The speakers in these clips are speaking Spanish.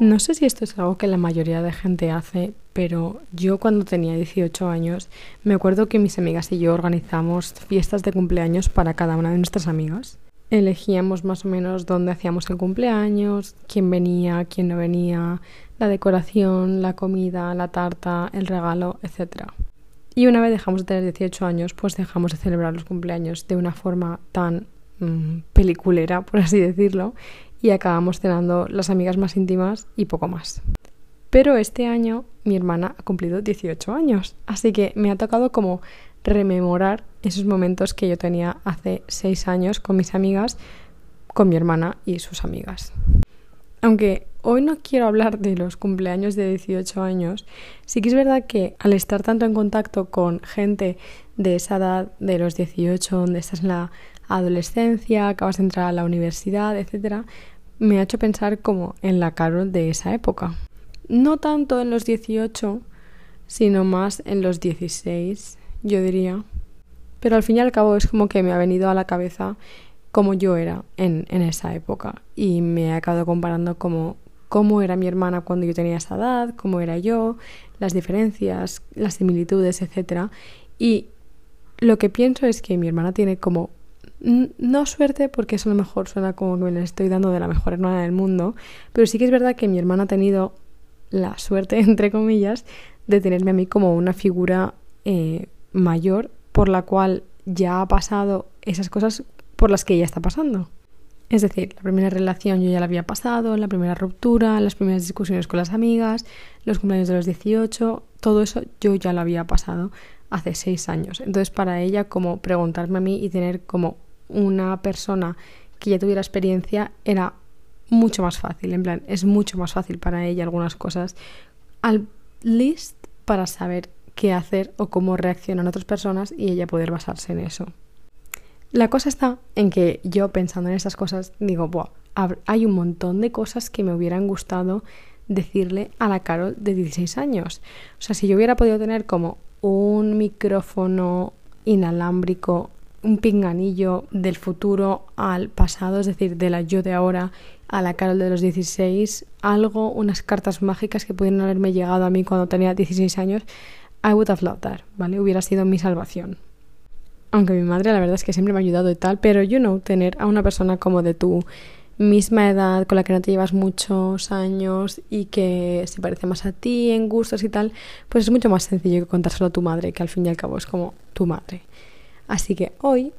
No sé si esto es algo que la mayoría de gente hace, pero yo cuando tenía 18 años me acuerdo que mis amigas y yo organizamos fiestas de cumpleaños para cada una de nuestras amigas. Elegíamos más o menos dónde hacíamos el cumpleaños, quién venía, quién no venía, la decoración, la comida, la tarta, el regalo, etc. Y una vez dejamos de tener 18 años, pues dejamos de celebrar los cumpleaños de una forma tan mm, peliculera, por así decirlo, y acabamos cenando las amigas más íntimas y poco más. Pero este año mi hermana ha cumplido 18 años, así que me ha tocado como rememorar esos momentos que yo tenía hace 6 años con mis amigas, con mi hermana y sus amigas. Aunque hoy no quiero hablar de los cumpleaños de 18 años, sí que es verdad que al estar tanto en contacto con gente de esa edad, de los 18, donde estás en la adolescencia, acabas de entrar a la universidad, etc., me ha hecho pensar como en la Carol de esa época. No tanto en los 18, sino más en los 16, yo diría. Pero al fin y al cabo es como que me ha venido a la cabeza como yo era en, en esa época y me he acabado comparando como cómo era mi hermana cuando yo tenía esa edad, cómo era yo, las diferencias, las similitudes, etc. Y lo que pienso es que mi hermana tiene como no suerte porque eso a lo mejor suena como que me le estoy dando de la mejor hermana del mundo, pero sí que es verdad que mi hermana ha tenido la suerte, entre comillas, de tenerme a mí como una figura eh, mayor por la cual ya ha pasado esas cosas por las que ella está pasando. Es decir, la primera relación yo ya la había pasado, la primera ruptura, las primeras discusiones con las amigas, los cumpleaños de los 18, todo eso yo ya lo había pasado hace seis años. Entonces para ella como preguntarme a mí y tener como una persona que ya tuviera experiencia era mucho más fácil. En plan, es mucho más fácil para ella algunas cosas. Al least para saber qué hacer o cómo reaccionan otras personas y ella poder basarse en eso. La cosa está en que yo pensando en esas cosas digo, Buah, hay un montón de cosas que me hubieran gustado decirle a la Carol de 16 años. O sea, si yo hubiera podido tener como un micrófono inalámbrico, un pinganillo del futuro al pasado, es decir, de la yo de ahora a la Carol de los 16, algo, unas cartas mágicas que pudieran haberme llegado a mí cuando tenía 16 años, I would have loved that, ¿vale? Hubiera sido mi salvación. Aunque mi madre la verdad es que siempre me ha ayudado y tal, pero you know, tener a una persona como de tu misma edad, con la que no te llevas muchos años y que se parece más a ti en gustos y tal, pues es mucho más sencillo que contárselo a tu madre, que al fin y al cabo es como tu madre. Así que hoy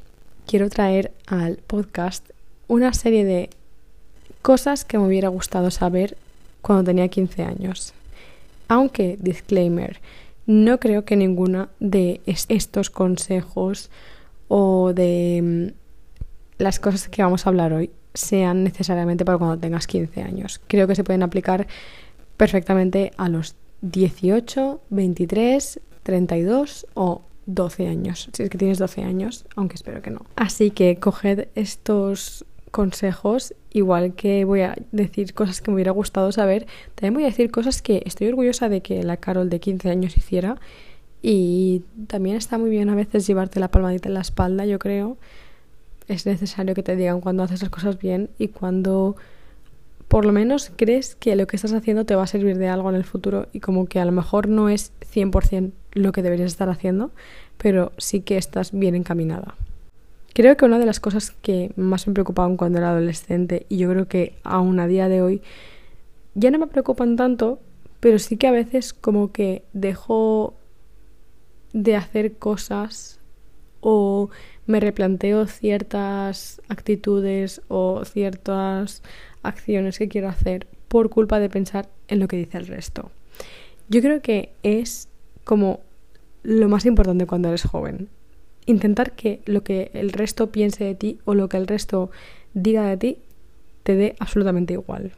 quiero traer al podcast una serie de cosas que me hubiera gustado saber cuando tenía 15 años. Aunque, disclaimer, no creo que ninguna de estos consejos o de mm, las cosas que vamos a hablar hoy sean necesariamente para cuando tengas 15 años. Creo que se pueden aplicar perfectamente a los 18, 23, 32 o 12 años, si es que tienes 12 años, aunque espero que no. Así que coged estos consejos, igual que voy a decir cosas que me hubiera gustado saber, también voy a decir cosas que estoy orgullosa de que la Carol de 15 años hiciera y también está muy bien a veces llevarte la palmadita en la espalda, yo creo. Es necesario que te digan cuando haces las cosas bien y cuando por lo menos crees que lo que estás haciendo te va a servir de algo en el futuro y como que a lo mejor no es 100% lo que deberías estar haciendo, pero sí que estás bien encaminada. Creo que una de las cosas que más me preocupaban cuando era adolescente, y yo creo que aún a día de hoy ya no me preocupan tanto, pero sí que a veces como que dejo de hacer cosas o me replanteo ciertas actitudes o ciertas acciones que quiero hacer por culpa de pensar en lo que dice el resto. Yo creo que es como lo más importante cuando eres joven intentar que lo que el resto piense de ti o lo que el resto diga de ti te dé absolutamente igual.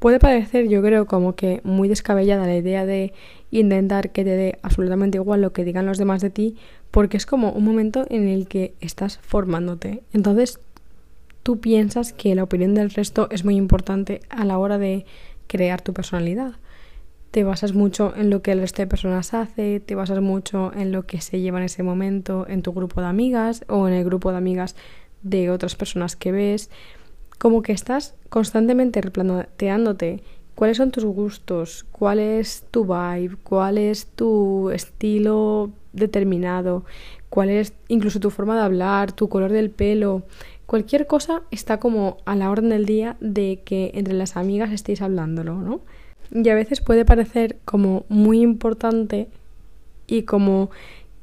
Puede parecer, yo creo, como que muy descabellada la idea de intentar que te dé absolutamente igual lo que digan los demás de ti, porque es como un momento en el que estás formándote. Entonces, tú piensas que la opinión del resto es muy importante a la hora de crear tu personalidad te basas mucho en lo que el resto de personas hace, te basas mucho en lo que se lleva en ese momento en tu grupo de amigas o en el grupo de amigas de otras personas que ves, como que estás constantemente replanteándote cuáles son tus gustos, cuál es tu vibe, cuál es tu estilo determinado, cuál es incluso tu forma de hablar, tu color del pelo. Cualquier cosa está como a la orden del día de que entre las amigas estéis hablándolo, ¿no? Y a veces puede parecer como muy importante y como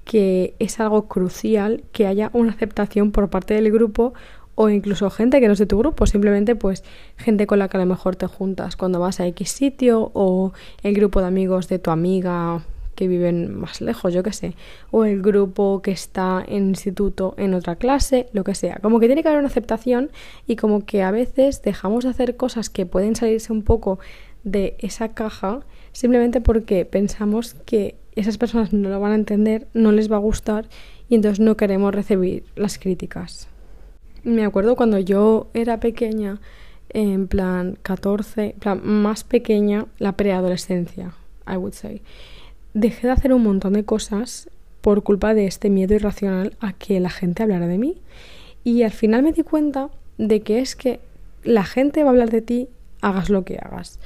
que es algo crucial que haya una aceptación por parte del grupo o incluso gente que no es de tu grupo, simplemente pues gente con la que a lo mejor te juntas cuando vas a X sitio o el grupo de amigos de tu amiga que viven más lejos, yo qué sé, o el grupo que está en instituto en otra clase, lo que sea. Como que tiene que haber una aceptación y como que a veces dejamos de hacer cosas que pueden salirse un poco de esa caja simplemente porque pensamos que esas personas no lo van a entender, no les va a gustar y entonces no queremos recibir las críticas. Me acuerdo cuando yo era pequeña, en plan 14, en plan más pequeña, la preadolescencia, I would say. Dejé de hacer un montón de cosas por culpa de este miedo irracional a que la gente hablara de mí. Y al final me di cuenta de que es que la gente va a hablar de ti, hagas lo que hagas.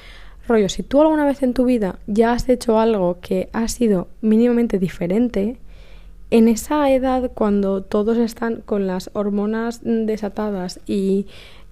Rollo, si tú alguna vez en tu vida ya has hecho algo que ha sido mínimamente diferente, en esa edad cuando todos están con las hormonas desatadas y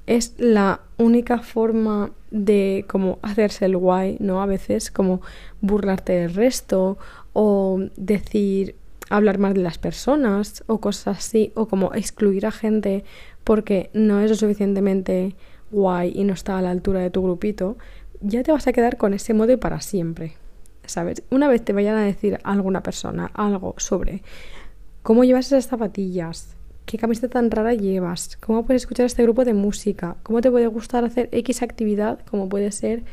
es la única forma de como hacerse el guay, ¿no? A veces como burlarte del resto o decir hablar más de las personas o cosas así o como excluir a gente porque no es lo suficientemente guay y no está a la altura de tu grupito, ya te vas a quedar con ese modo para siempre. ¿Sabes? Una vez te vayan a decir a alguna persona algo sobre cómo llevas esas zapatillas, qué camiseta tan rara llevas, cómo puedes escuchar este grupo de música, cómo te puede gustar hacer X actividad, como puede ser,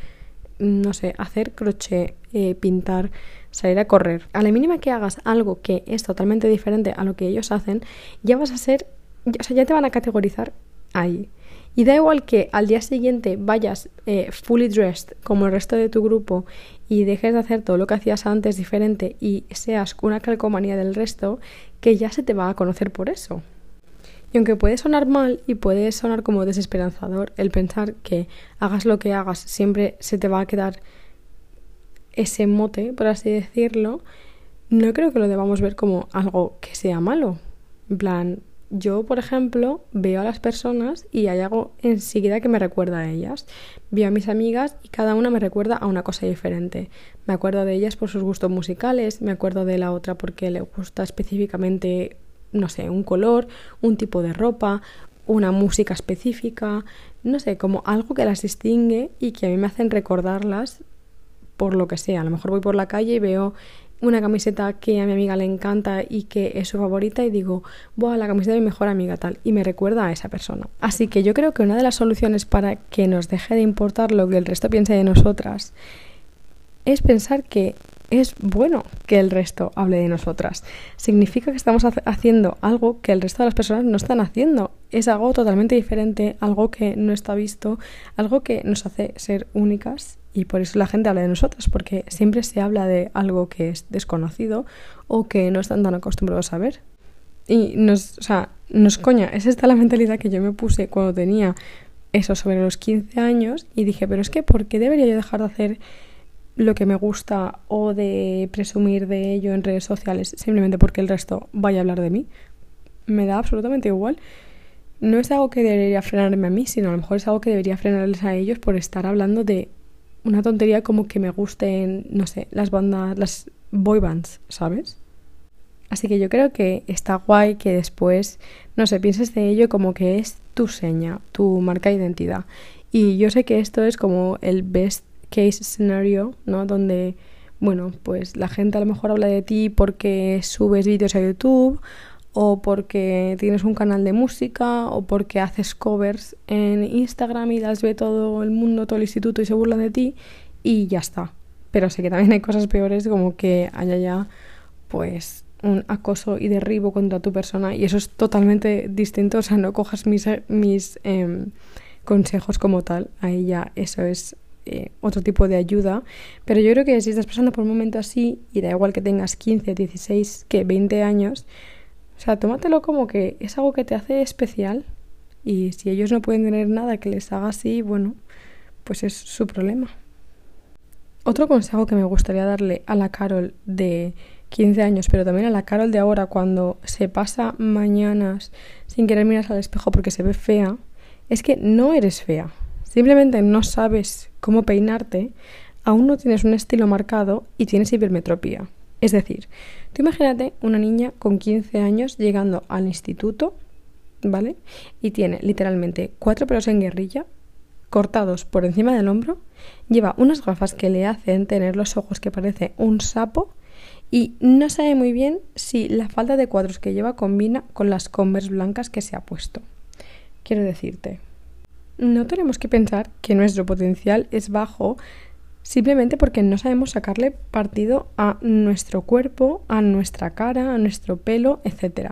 no sé, hacer crochet, eh, pintar, salir a correr. A la mínima que hagas algo que es totalmente diferente a lo que ellos hacen, ya vas a ser, o sea, ya te van a categorizar ahí. Y da igual que al día siguiente vayas eh, fully dressed como el resto de tu grupo y dejes de hacer todo lo que hacías antes diferente y seas una calcomanía del resto, que ya se te va a conocer por eso. Y aunque puede sonar mal y puede sonar como desesperanzador el pensar que hagas lo que hagas siempre se te va a quedar ese mote, por así decirlo, no creo que lo debamos ver como algo que sea malo. En plan, yo, por ejemplo, veo a las personas y hay algo enseguida que me recuerda a ellas. Veo a mis amigas y cada una me recuerda a una cosa diferente. Me acuerdo de ellas por sus gustos musicales, me acuerdo de la otra porque le gusta específicamente, no sé, un color, un tipo de ropa, una música específica, no sé, como algo que las distingue y que a mí me hacen recordarlas por lo que sea. A lo mejor voy por la calle y veo una camiseta que a mi amiga le encanta y que es su favorita y digo, a la camiseta de mi mejor amiga tal y me recuerda a esa persona. Así que yo creo que una de las soluciones para que nos deje de importar lo que el resto piense de nosotras es pensar que es bueno que el resto hable de nosotras. Significa que estamos haciendo algo que el resto de las personas no están haciendo. Es algo totalmente diferente, algo que no está visto, algo que nos hace ser únicas y por eso la gente habla de nosotras, porque siempre se habla de algo que es desconocido o que no están tan acostumbrados a ver. Y nos, o sea, nos coña, es esta la mentalidad que yo me puse cuando tenía eso sobre los 15 años y dije, pero es que ¿por qué debería yo dejar de hacer lo que me gusta o de presumir de ello en redes sociales simplemente porque el resto vaya a hablar de mí? Me da absolutamente igual. No es algo que debería frenarme a mí, sino a lo mejor es algo que debería frenarles a ellos por estar hablando de una tontería como que me gusten, no sé, las bandas, las boy bands, ¿sabes? Así que yo creo que está guay que después, no sé, pienses de ello como que es tu seña, tu marca de identidad. Y yo sé que esto es como el best case scenario, ¿no? Donde, bueno, pues la gente a lo mejor habla de ti porque subes vídeos a YouTube o porque tienes un canal de música o porque haces covers en Instagram y las ve todo el mundo, todo el instituto y se burlan de ti y ya está. Pero sé que también hay cosas peores como que haya ya pues un acoso y derribo contra tu persona y eso es totalmente distinto, o sea, no cojas mis, mis em, consejos como tal, ahí ya eso es eh, otro tipo de ayuda, pero yo creo que si estás pasando por un momento así y da igual que tengas 15, 16, que 20 años, o sea, tómatelo como que es algo que te hace especial y si ellos no pueden tener nada que les haga así, bueno, pues es su problema. Otro consejo que me gustaría darle a la Carol de 15 años, pero también a la Carol de ahora cuando se pasa mañanas sin querer mirar al espejo porque se ve fea, es que no eres fea. Simplemente no sabes cómo peinarte, aún no tienes un estilo marcado y tienes hipermetropía. Es decir, tú imagínate una niña con 15 años llegando al instituto, ¿vale? Y tiene literalmente cuatro pelos en guerrilla, cortados por encima del hombro, lleva unas gafas que le hacen tener los ojos que parece un sapo y no sabe muy bien si la falta de cuadros que lleva combina con las Converse blancas que se ha puesto. Quiero decirte, no tenemos que pensar que nuestro potencial es bajo simplemente porque no sabemos sacarle partido a nuestro cuerpo, a nuestra cara, a nuestro pelo, etc.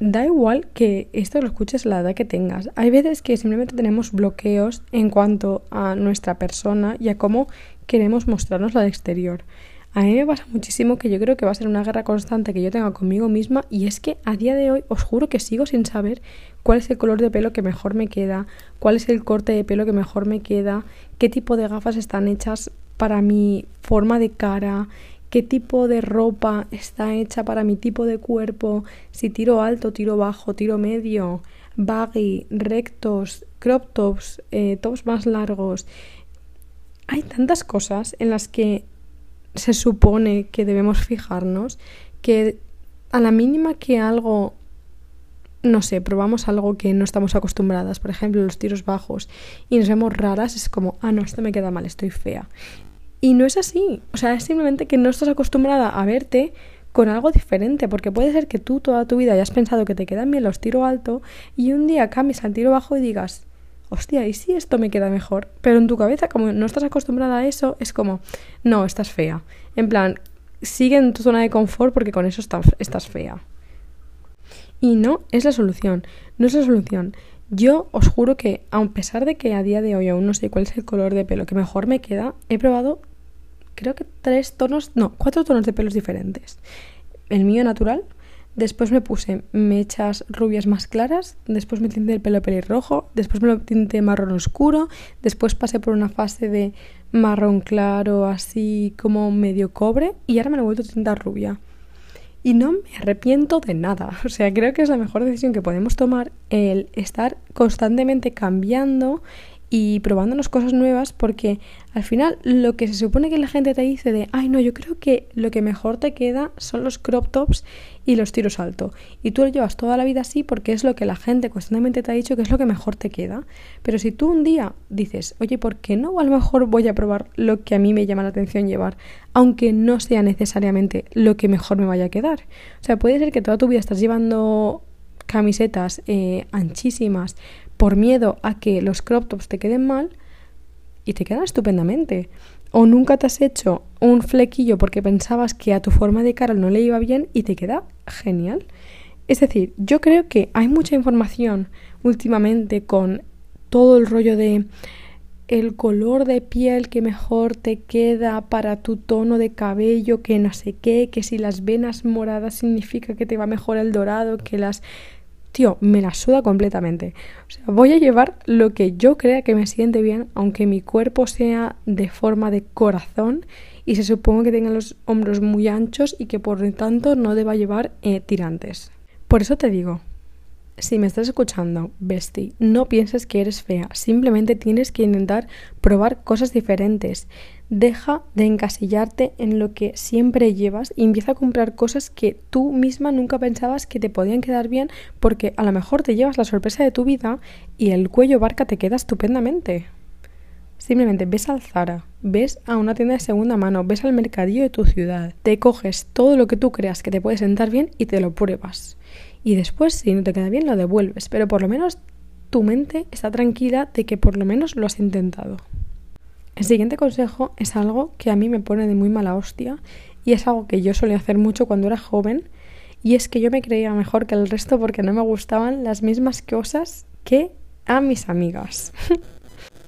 Da igual que esto lo escuches a la edad que tengas. Hay veces que simplemente tenemos bloqueos en cuanto a nuestra persona y a cómo queremos mostrarnos al exterior. A mí me pasa muchísimo que yo creo que va a ser una guerra constante que yo tenga conmigo misma y es que a día de hoy os juro que sigo sin saber cuál es el color de pelo que mejor me queda, cuál es el corte de pelo que mejor me queda, qué tipo de gafas están hechas para mi forma de cara, qué tipo de ropa está hecha para mi tipo de cuerpo, si tiro alto, tiro bajo, tiro medio, baggy, rectos, crop tops, eh, tops más largos. Hay tantas cosas en las que se supone que debemos fijarnos, que a la mínima que algo, no sé, probamos algo que no estamos acostumbradas, por ejemplo, los tiros bajos, y nos vemos raras, es como, ah, no, esto me queda mal, estoy fea. Y no es así, o sea, es simplemente que no estás acostumbrada a verte con algo diferente, porque puede ser que tú toda tu vida hayas pensado que te quedan bien los tiro alto y un día cambies al tiro bajo y digas, hostia, ¿y si esto me queda mejor? Pero en tu cabeza, como no estás acostumbrada a eso, es como, no, estás fea. En plan, sigue en tu zona de confort porque con eso estás, fea. Y no es la solución, no es la solución. Yo os juro que, a pesar de que a día de hoy aún no sé cuál es el color de pelo que mejor me queda, he probado, creo que tres tonos, no, cuatro tonos de pelos diferentes. El mío natural, Después me puse mechas rubias más claras, después me tinté el pelo pelirrojo, después me lo tinté marrón oscuro, después pasé por una fase de marrón claro, así como medio cobre, y ahora me lo he vuelto a rubia. Y no me arrepiento de nada. O sea, creo que es la mejor decisión que podemos tomar el estar constantemente cambiando y probándonos cosas nuevas porque al final lo que se supone que la gente te dice de, ay no, yo creo que lo que mejor te queda son los crop tops y los tiros alto. Y tú lo llevas toda la vida así porque es lo que la gente constantemente te ha dicho que es lo que mejor te queda. Pero si tú un día dices, oye, ¿por qué no? A lo mejor voy a probar lo que a mí me llama la atención llevar, aunque no sea necesariamente lo que mejor me vaya a quedar. O sea, puede ser que toda tu vida estás llevando camisetas eh, anchísimas por miedo a que los crop tops te queden mal y te quedan estupendamente. O nunca te has hecho un flequillo porque pensabas que a tu forma de cara no le iba bien y te queda genial. Es decir, yo creo que hay mucha información últimamente con todo el rollo de el color de piel que mejor te queda para tu tono de cabello, que no sé qué, que si las venas moradas significa que te va mejor el dorado, que las tío, me la suda completamente. O sea, voy a llevar lo que yo crea que me siente bien, aunque mi cuerpo sea de forma de corazón y se supone que tenga los hombros muy anchos y que por lo tanto no deba llevar eh, tirantes. Por eso te digo, si me estás escuchando, bestie, no pienses que eres fea, simplemente tienes que intentar probar cosas diferentes. Deja de encasillarte en lo que siempre llevas y empieza a comprar cosas que tú misma nunca pensabas que te podían quedar bien porque a lo mejor te llevas la sorpresa de tu vida y el cuello barca te queda estupendamente. Simplemente ves al Zara, ves a una tienda de segunda mano, ves al mercadillo de tu ciudad, te coges todo lo que tú creas que te puede sentar bien y te lo pruebas y después si no te queda bien lo devuelves, pero por lo menos tu mente está tranquila de que por lo menos lo has intentado. El siguiente consejo es algo que a mí me pone de muy mala hostia y es algo que yo solía hacer mucho cuando era joven y es que yo me creía mejor que el resto porque no me gustaban las mismas cosas que a mis amigas.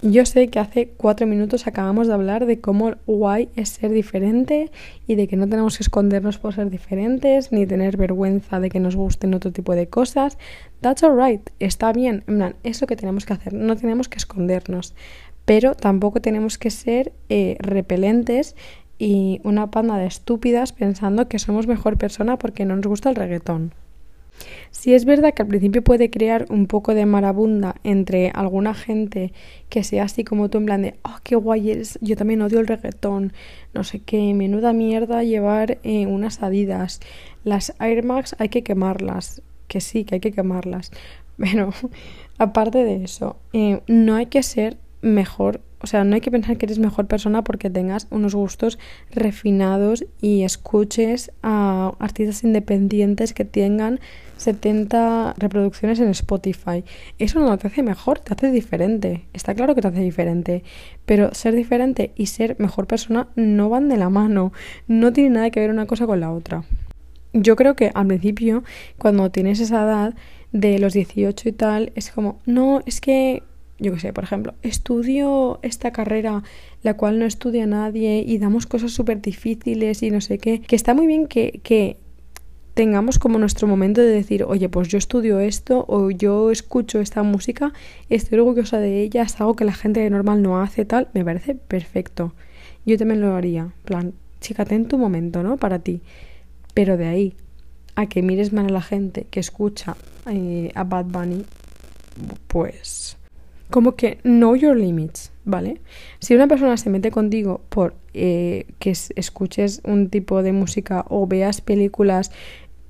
Yo sé que hace cuatro minutos acabamos de hablar de cómo guay es ser diferente y de que no tenemos que escondernos por ser diferentes ni tener vergüenza de que nos gusten otro tipo de cosas. That's alright, está bien, en plan, que tenemos que hacer, no tenemos que escondernos. pero tampoco tenemos que ser eh, repelentes y una panda de estúpidas pensando que somos mejor persona porque no nos gusta el reggaetón. Si es verdad que al principio puede crear un poco de marabunda entre alguna gente que sea así como tú en plan de, oh, qué guay eres, yo también odio el reggaetón, no sé qué, menuda mierda llevar eh, unas adidas, las Air Max hay que quemarlas, que sí, que hay que quemarlas, pero aparte de eso, eh, no hay que ser mejor o sea, no hay que pensar que eres mejor persona porque tengas unos gustos refinados y escuches a artistas independientes que tengan 70 reproducciones en Spotify. Eso no te hace mejor, te hace diferente. Está claro que te hace diferente. Pero ser diferente y ser mejor persona no van de la mano. No tiene nada que ver una cosa con la otra. Yo creo que al principio, cuando tienes esa edad de los 18 y tal, es como, no, es que yo qué sé, por ejemplo, estudio esta carrera la cual no estudia nadie y damos cosas súper difíciles y no sé qué, que está muy bien que, que tengamos como nuestro momento de decir, oye, pues yo estudio esto o yo escucho esta música, estoy orgullosa de ella, es algo que la gente normal no hace, tal, me parece perfecto. Yo también lo haría, plan, chica, ten tu momento, ¿no? Para ti. Pero de ahí a que mires mal a la gente que escucha eh, a Bad Bunny, pues como que know your limits, ¿vale? Si una persona se mete contigo por eh, que escuches un tipo de música o veas películas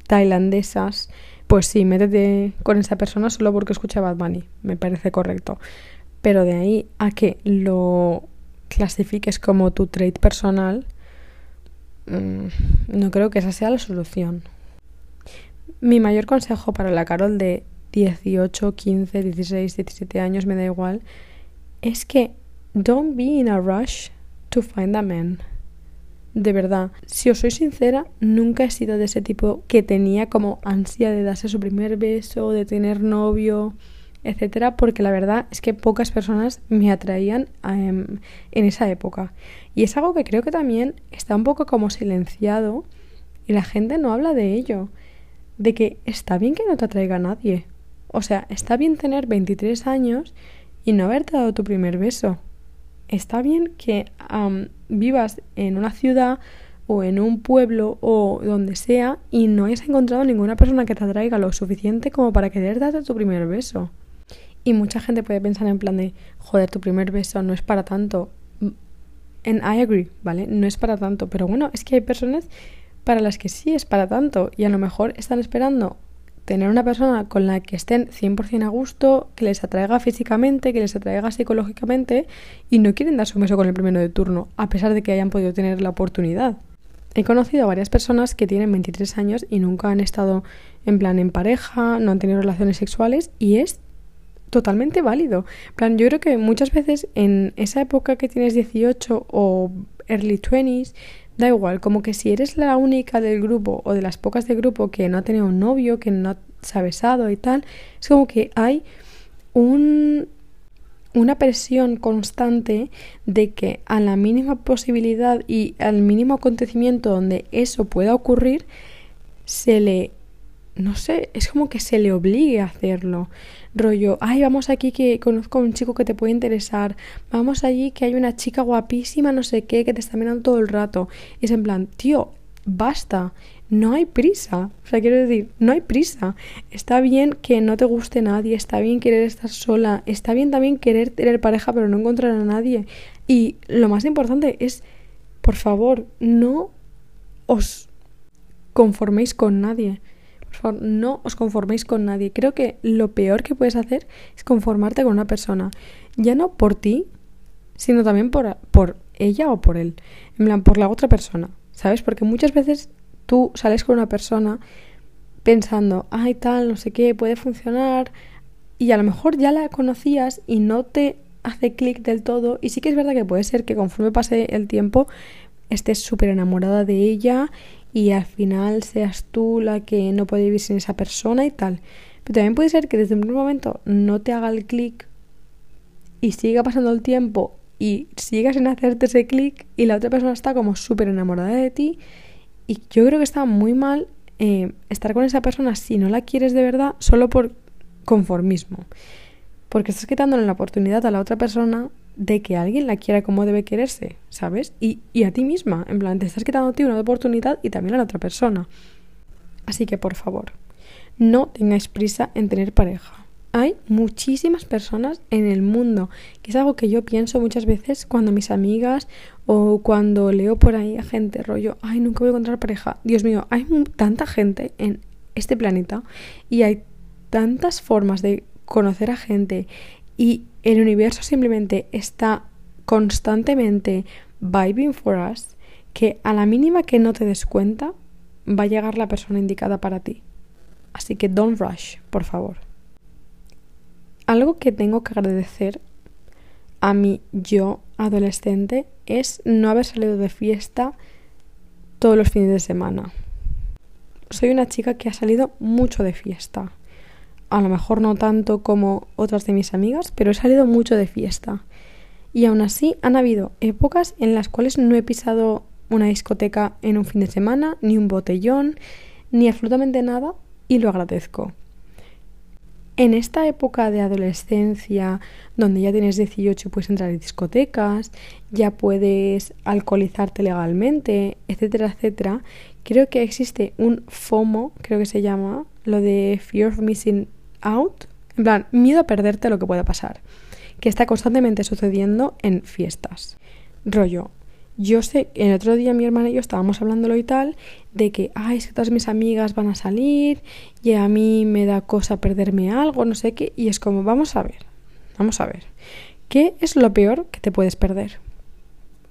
tailandesas, pues sí, métete con esa persona solo porque escucha Bad Bunny, me parece correcto. Pero de ahí a que lo clasifiques como tu trait personal, mm, no creo que esa sea la solución. Mi mayor consejo para la Carol de 18, 15, 16, 17 años, me da igual, es que don't be in a rush to find a man. De verdad, si os soy sincera, nunca he sido de ese tipo que tenía como ansia de darse su primer beso, de tener novio, etcétera, porque la verdad es que pocas personas me atraían em, en esa época. Y es algo que creo que también está un poco como silenciado y la gente no habla de ello, de que está bien que no te atraiga nadie. O sea, está bien tener 23 años y no haberte dado tu primer beso. Está bien que vivas en una ciudad o en un pueblo o donde sea y no hayas encontrado ninguna persona que te atraiga lo suficiente como para querer darte tu primer beso. Y mucha gente puede pensar en plan de, joder, tu primer beso no es para tanto. En I agree, ¿vale? No es para tanto. Pero bueno, es que hay personas para las que sí es para tanto y a lo mejor están esperando tener una persona con la que estén 100% a gusto, que les atraiga físicamente, que les atraiga psicológicamente y no quieren dar su beso con el primero de turno, a pesar de que hayan podido tener la oportunidad. He conocido a varias personas que tienen 23 años y nunca han estado en plan en pareja, no han tenido relaciones sexuales y es totalmente válido. plan, yo creo que muchas veces en esa época que tienes 18 o early 20s Da igual, como que si eres la única del grupo o de las pocas del grupo que no ha tenido un novio, que no se ha besado y tal, es como que hay un, una presión constante de que a la mínima posibilidad y al mínimo acontecimiento donde eso pueda ocurrir, se le no sé, es como que se le obligue a hacerlo. Rollo, ay, vamos aquí que conozco a un chico que te puede interesar, vamos allí que hay una chica guapísima, no sé qué, que te está mirando todo el rato. Y es en plan, tío, basta, no hay prisa. O sea, quiero decir, no hay prisa. Está bien que no te guste nadie, está bien querer estar sola, está bien también querer tener pareja pero no encontrar a nadie. Y lo más importante es, por favor, no os conforméis con nadie. Por favor, no os conforméis con nadie. Creo que lo peor que puedes hacer es conformarte con una persona. Ya no por ti, sino también por, por ella o por él. En plan, por la otra persona. ¿Sabes? Porque muchas veces tú sales con una persona pensando, ay, tal, no sé qué, puede funcionar. Y a lo mejor ya la conocías y no te hace clic del todo. Y sí que es verdad que puede ser que conforme pase el tiempo estés súper enamorada de ella y al final seas tú la que no puede vivir sin esa persona y tal. Pero también puede ser que desde un momento no te haga el clic y siga pasando el tiempo y sigas en hacerte ese clic y la otra persona está como súper enamorada de ti y yo creo que está muy mal eh, estar con esa persona si no la quieres de verdad solo por conformismo. Porque estás quitándole la oportunidad a la otra persona de que alguien la quiera como debe quererse, ¿sabes? Y, y a ti misma, en plan, te estás quitando a ti una oportunidad y también a la otra persona. Así que, por favor, no tengáis prisa en tener pareja. Hay muchísimas personas en el mundo, que es algo que yo pienso muchas veces cuando mis amigas o cuando leo por ahí a gente rollo, ay, nunca voy a encontrar pareja. Dios mío, hay tanta gente en este planeta y hay tantas formas de conocer a gente y el universo simplemente está constantemente vibing for us que a la mínima que no te des cuenta va a llegar la persona indicada para ti. Así que don't rush, por favor. Algo que tengo que agradecer a mi yo adolescente es no haber salido de fiesta todos los fines de semana. Soy una chica que ha salido mucho de fiesta. A lo mejor no tanto como otras de mis amigas, pero he salido mucho de fiesta. Y aún así han habido épocas en las cuales no he pisado una discoteca en un fin de semana, ni un botellón, ni absolutamente nada, y lo agradezco. En esta época de adolescencia, donde ya tienes 18 puedes entrar en discotecas, ya puedes alcoholizarte legalmente, etcétera, etcétera, creo que existe un FOMO, creo que se llama, lo de Fear of Missing Out, en plan, miedo a perderte lo que pueda pasar, que está constantemente sucediendo en fiestas. Rollo, yo sé, el otro día mi hermana y yo estábamos hablándolo y tal, de que, ay, es que todas mis amigas van a salir y a mí me da cosa perderme algo, no sé qué, y es como, vamos a ver, vamos a ver, ¿qué es lo peor que te puedes perder?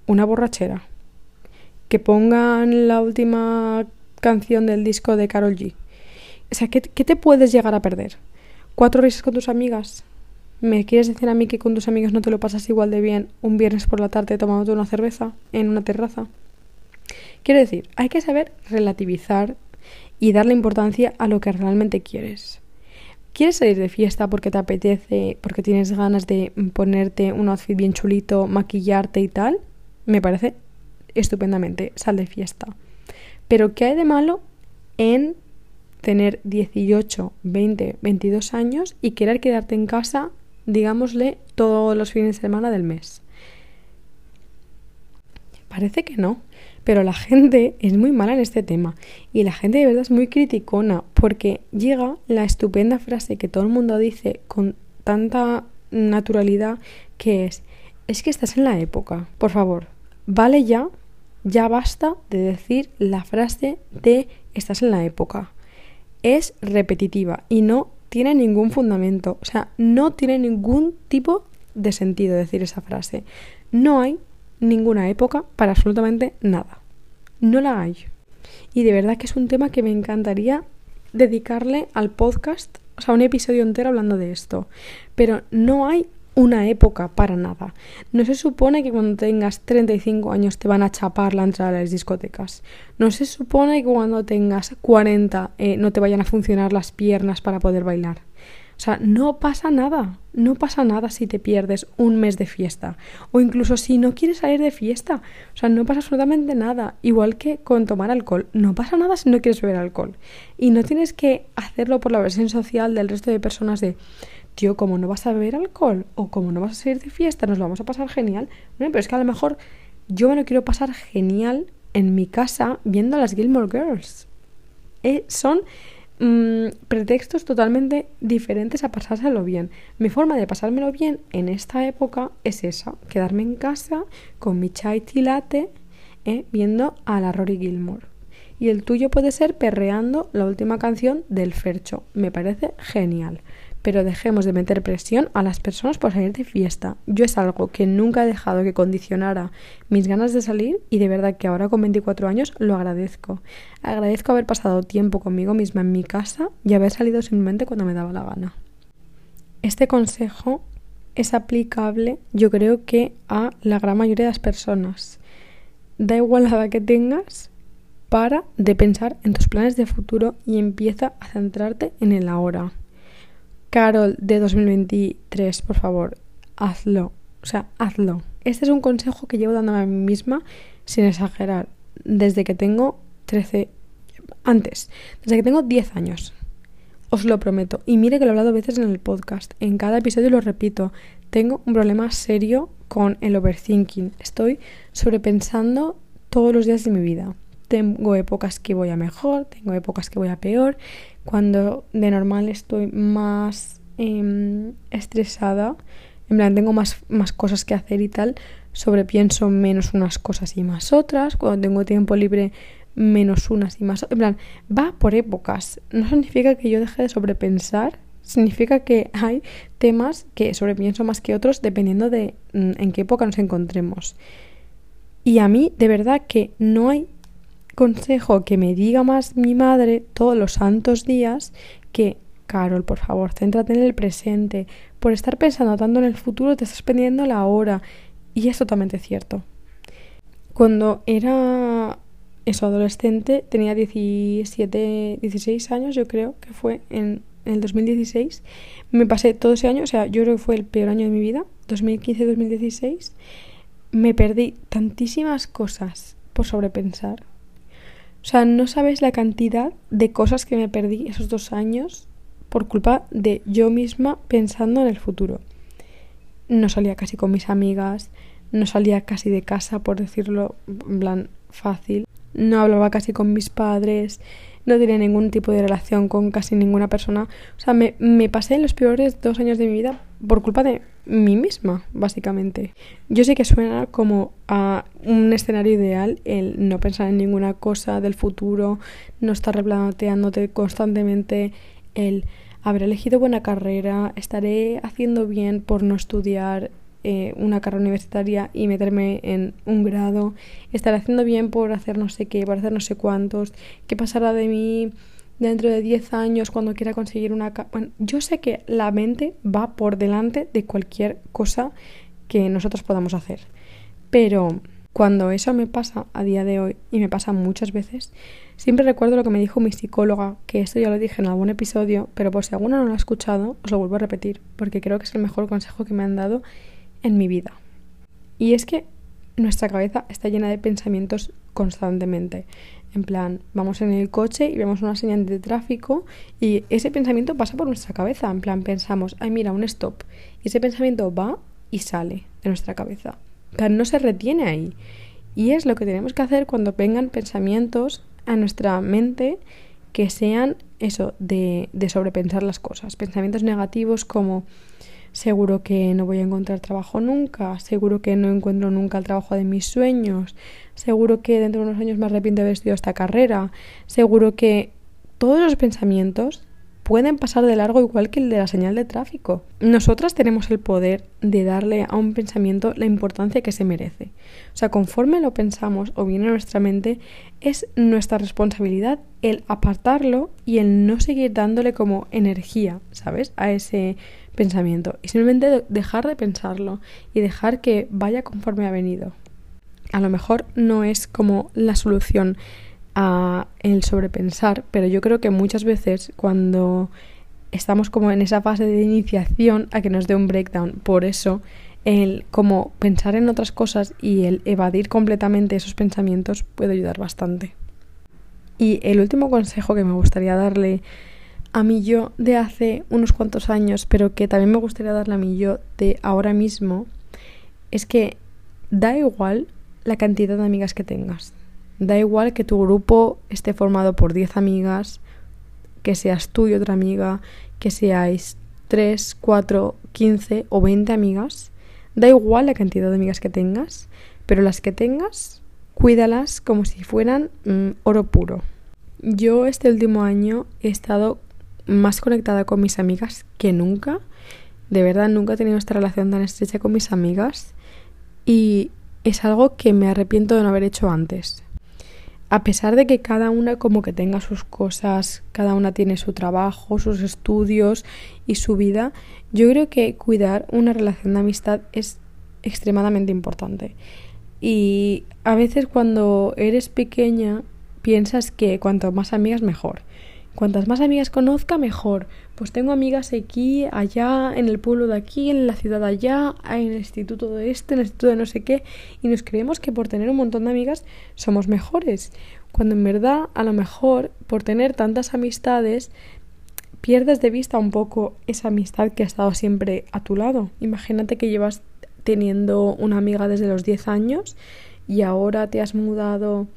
Una borrachera. Que pongan la última canción del disco de Carol G. O sea, ¿qué, qué te puedes llegar a perder? ¿Cuatro risas con tus amigas? ¿Me quieres decir a mí que con tus amigos no te lo pasas igual de bien un viernes por la tarde tomándote una cerveza en una terraza? Quiero decir, hay que saber relativizar y darle importancia a lo que realmente quieres. ¿Quieres salir de fiesta porque te apetece, porque tienes ganas de ponerte un outfit bien chulito, maquillarte y tal? Me parece estupendamente, sal de fiesta. Pero ¿qué hay de malo en tener 18, 20, 22 años y querer quedarte en casa digámosle, todos los fines de semana del mes. Parece que no, pero la gente es muy mala en este tema y la gente de verdad es muy criticona porque llega la estupenda frase que todo el mundo dice con tanta naturalidad que es, es que estás en la época, por favor, vale ya, ya basta de decir la frase de estás en la época. Es repetitiva y no tiene ningún fundamento. O sea, no tiene ningún tipo de sentido decir esa frase. No hay ninguna época para absolutamente nada. No la hay. Y de verdad que es un tema que me encantaría dedicarle al podcast, o sea, un episodio entero hablando de esto. Pero no hay una época para nada. No se supone que cuando tengas 35 años te van a chapar la entrada a las discotecas. No se supone que cuando tengas 40 eh, no te vayan a funcionar las piernas para poder bailar. O sea, no pasa nada. No pasa nada si te pierdes un mes de fiesta. O incluso si no quieres salir de fiesta. O sea, no pasa absolutamente nada. Igual que con tomar alcohol. No pasa nada si no quieres beber alcohol. Y no tienes que hacerlo por la versión social del resto de personas de tío, como no vas a beber alcohol o como no vas a salir de fiesta, nos lo vamos a pasar genial. pero es que a lo mejor yo me lo quiero pasar genial en mi casa viendo a las Gilmore Girls. Eh, son mm, pretextos totalmente diferentes a pasárselo bien. Mi forma de pasármelo bien en esta época es esa, quedarme en casa con mi chai latte eh, viendo a la Rory Gilmore. Y el tuyo puede ser perreando la última canción del Fercho. Me parece genial pero dejemos de meter presión a las personas por salir de fiesta. Yo es algo que nunca he dejado que condicionara mis ganas de salir y de verdad que ahora con 24 años lo agradezco. Agradezco haber pasado tiempo conmigo misma en mi casa y haber salido simplemente cuando me daba la gana. Este consejo es aplicable yo creo que a la gran mayoría de las personas. Da igual la edad que tengas, para de pensar en tus planes de futuro y empieza a centrarte en el ahora. Carol de 2023, por favor, hazlo. O sea, hazlo. Este es un consejo que llevo dándome a mí misma, sin exagerar, desde que tengo 13, antes, desde que tengo 10 años. Os lo prometo. Y mire que lo he hablado veces en el podcast. En cada episodio lo repito. Tengo un problema serio con el overthinking. Estoy sobrepensando todos los días de mi vida. Tengo épocas que voy a mejor, tengo épocas que voy a peor. Cuando de normal estoy más em, estresada, en plan tengo más, más cosas que hacer y tal, sobrepienso menos unas cosas y más otras. Cuando tengo tiempo libre, menos unas y más. En plan, va por épocas. No significa que yo deje de sobrepensar significa que hay temas que sobrepienso más que otros dependiendo de mm, en qué época nos encontremos. Y a mí, de verdad, que no hay consejo que me diga más mi madre todos los santos días que, Carol, por favor, céntrate en el presente. Por estar pensando tanto en el futuro, te estás perdiendo la hora. Y es totalmente cierto. Cuando era eso, adolescente, tenía 17, 16 años, yo creo que fue en en el 2016. Me pasé todo ese año, o sea, yo creo que fue el peor año de mi vida, 2015-2016. Me perdí tantísimas cosas por sobrepensar. O sea, no sabes la cantidad de cosas que me perdí esos dos años por culpa de yo misma pensando en el futuro. No salía casi con mis amigas, no salía casi de casa, por decirlo en plan fácil. No hablaba casi con mis padres, no tenía ningún tipo de relación con casi ninguna persona. O sea, me, me pasé los peores dos años de mi vida por culpa de mí misma, básicamente. Yo sé que suena como a un escenario ideal el no pensar en ninguna cosa del futuro, no estar replanteándote constantemente el haber elegido buena carrera, estaré haciendo bien por no estudiar eh, una carrera universitaria y meterme en un grado, estar haciendo bien por hacer no sé qué, por hacer no sé cuántos, qué pasará de mí dentro de 10 años cuando quiera conseguir una... Bueno, yo sé que la mente va por delante de cualquier cosa que nosotros podamos hacer, pero cuando eso me pasa a día de hoy, y me pasa muchas veces, siempre recuerdo lo que me dijo mi psicóloga, que esto ya lo dije en algún episodio, pero por si alguno no lo ha escuchado, os lo vuelvo a repetir, porque creo que es el mejor consejo que me han dado en mi vida. Y es que nuestra cabeza está llena de pensamientos constantemente. En plan, vamos en el coche y vemos una señal de tráfico y ese pensamiento pasa por nuestra cabeza. En plan, pensamos, ay, mira, un stop. Y ese pensamiento va y sale de nuestra cabeza. O no se retiene ahí. Y es lo que tenemos que hacer cuando vengan pensamientos a nuestra mente que sean eso, de, de sobrepensar las cosas. Pensamientos negativos como seguro que no voy a encontrar trabajo nunca, seguro que no encuentro nunca el trabajo de mis sueños, seguro que dentro de unos años me arrepiento de haber estudiado esta carrera, seguro que todos los pensamientos pueden pasar de largo igual que el de la señal de tráfico. Nosotras tenemos el poder de darle a un pensamiento la importancia que se merece. O sea, conforme lo pensamos o viene a nuestra mente, es nuestra responsabilidad el apartarlo y el no seguir dándole como energía, ¿sabes? A ese pensamiento y simplemente dejar de pensarlo y dejar que vaya conforme ha venido. A lo mejor no es como la solución a el sobrepensar, pero yo creo que muchas veces cuando estamos como en esa fase de iniciación a que nos dé un breakdown, por eso el como pensar en otras cosas y el evadir completamente esos pensamientos puede ayudar bastante. Y el último consejo que me gustaría darle a mí yo de hace unos cuantos años, pero que también me gustaría darle a mí yo de ahora mismo, es que da igual la cantidad de amigas que tengas. Da igual que tu grupo esté formado por 10 amigas, que seas tú y otra amiga, que seáis 3, 4, 15 o 20 amigas. Da igual la cantidad de amigas que tengas, pero las que tengas, cuídalas como si fueran mm, oro puro. Yo este último año he estado más conectada con mis amigas que nunca. De verdad, nunca he tenido esta relación tan estrecha con mis amigas y es algo que me arrepiento de no haber hecho antes. A pesar de que cada una como que tenga sus cosas, cada una tiene su trabajo, sus estudios y su vida, yo creo que cuidar una relación de amistad es extremadamente importante. Y a veces cuando eres pequeña piensas que cuanto más amigas mejor. Cuantas más amigas conozca, mejor. Pues tengo amigas aquí, allá, en el pueblo de aquí, en la ciudad de allá, en el instituto de este, en el instituto de no sé qué, y nos creemos que por tener un montón de amigas somos mejores. Cuando en verdad, a lo mejor, por tener tantas amistades, pierdes de vista un poco esa amistad que ha estado siempre a tu lado. Imagínate que llevas teniendo una amiga desde los 10 años y ahora te has mudado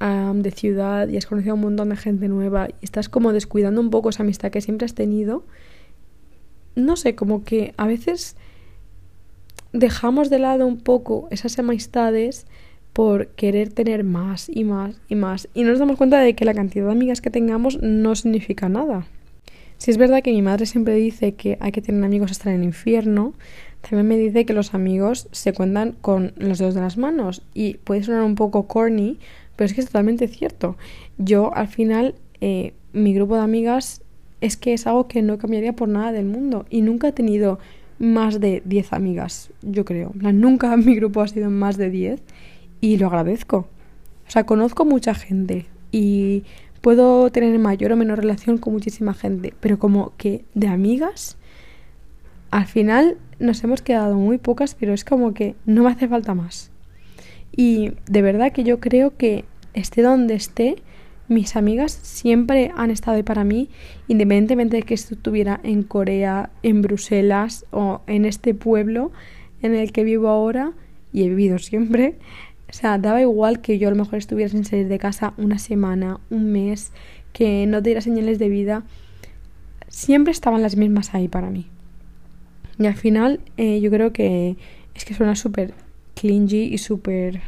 de ciudad y has conocido a un montón de gente nueva y estás como descuidando un poco esa amistad que siempre has tenido, no sé, como que a veces dejamos de lado un poco esas amistades por querer tener más y más y más y no nos damos cuenta de que la cantidad de amigas que tengamos no significa nada. Si es verdad que mi madre siempre dice que hay que tener amigos hasta en el infierno, también me dice que los amigos se cuentan con los dedos de las manos y puede sonar un poco corny, pero es que es totalmente cierto. Yo al final, eh, mi grupo de amigas es que es algo que no cambiaría por nada del mundo y nunca he tenido más de 10 amigas, yo creo. Nunca mi grupo ha sido más de 10 y lo agradezco. O sea, conozco mucha gente y puedo tener mayor o menor relación con muchísima gente, pero como que de amigas, al final nos hemos quedado muy pocas, pero es como que no me hace falta más. Y de verdad que yo creo que esté donde esté, mis amigas siempre han estado ahí para mí, independientemente de que estuviera en Corea, en Bruselas o en este pueblo en el que vivo ahora y he vivido siempre. O sea, daba igual que yo a lo mejor estuviera sin salir de casa una semana, un mes, que no diera señales de vida. Siempre estaban las mismas ahí para mí. Y al final eh, yo creo que es que suena súper clingy y súper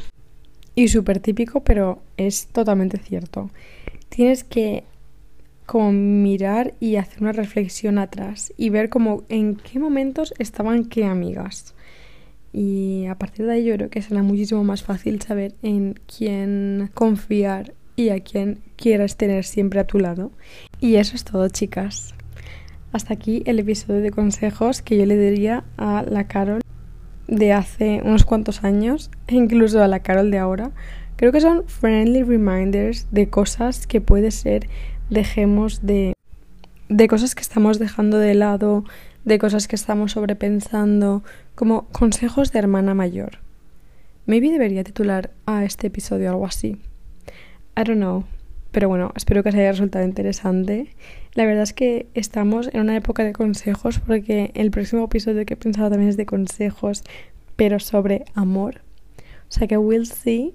y súper típico, pero es totalmente cierto. Tienes que como mirar y hacer una reflexión atrás y ver como en qué momentos estaban qué amigas. Y a partir de ahí yo creo que será muchísimo más fácil saber en quién confiar y a quién quieras tener siempre a tu lado. Y eso es todo, chicas. Hasta aquí el episodio de consejos que yo le diría a la Carol de hace unos cuantos años e incluso a la Carol de ahora. Creo que son friendly reminders de cosas que puede ser dejemos de de cosas que estamos dejando de lado, de cosas que estamos sobrepensando, como consejos de hermana mayor. Maybe debería titular a este episodio algo así. I don't know. Pero bueno, espero que os haya resultado interesante. La verdad es que estamos en una época de consejos porque el próximo episodio que he pensado también es de consejos, pero sobre amor. O sea que we'll see.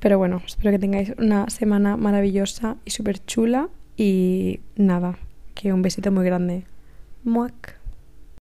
Pero bueno, espero que tengáis una semana maravillosa y súper chula. Y nada, que un besito muy grande. Muac.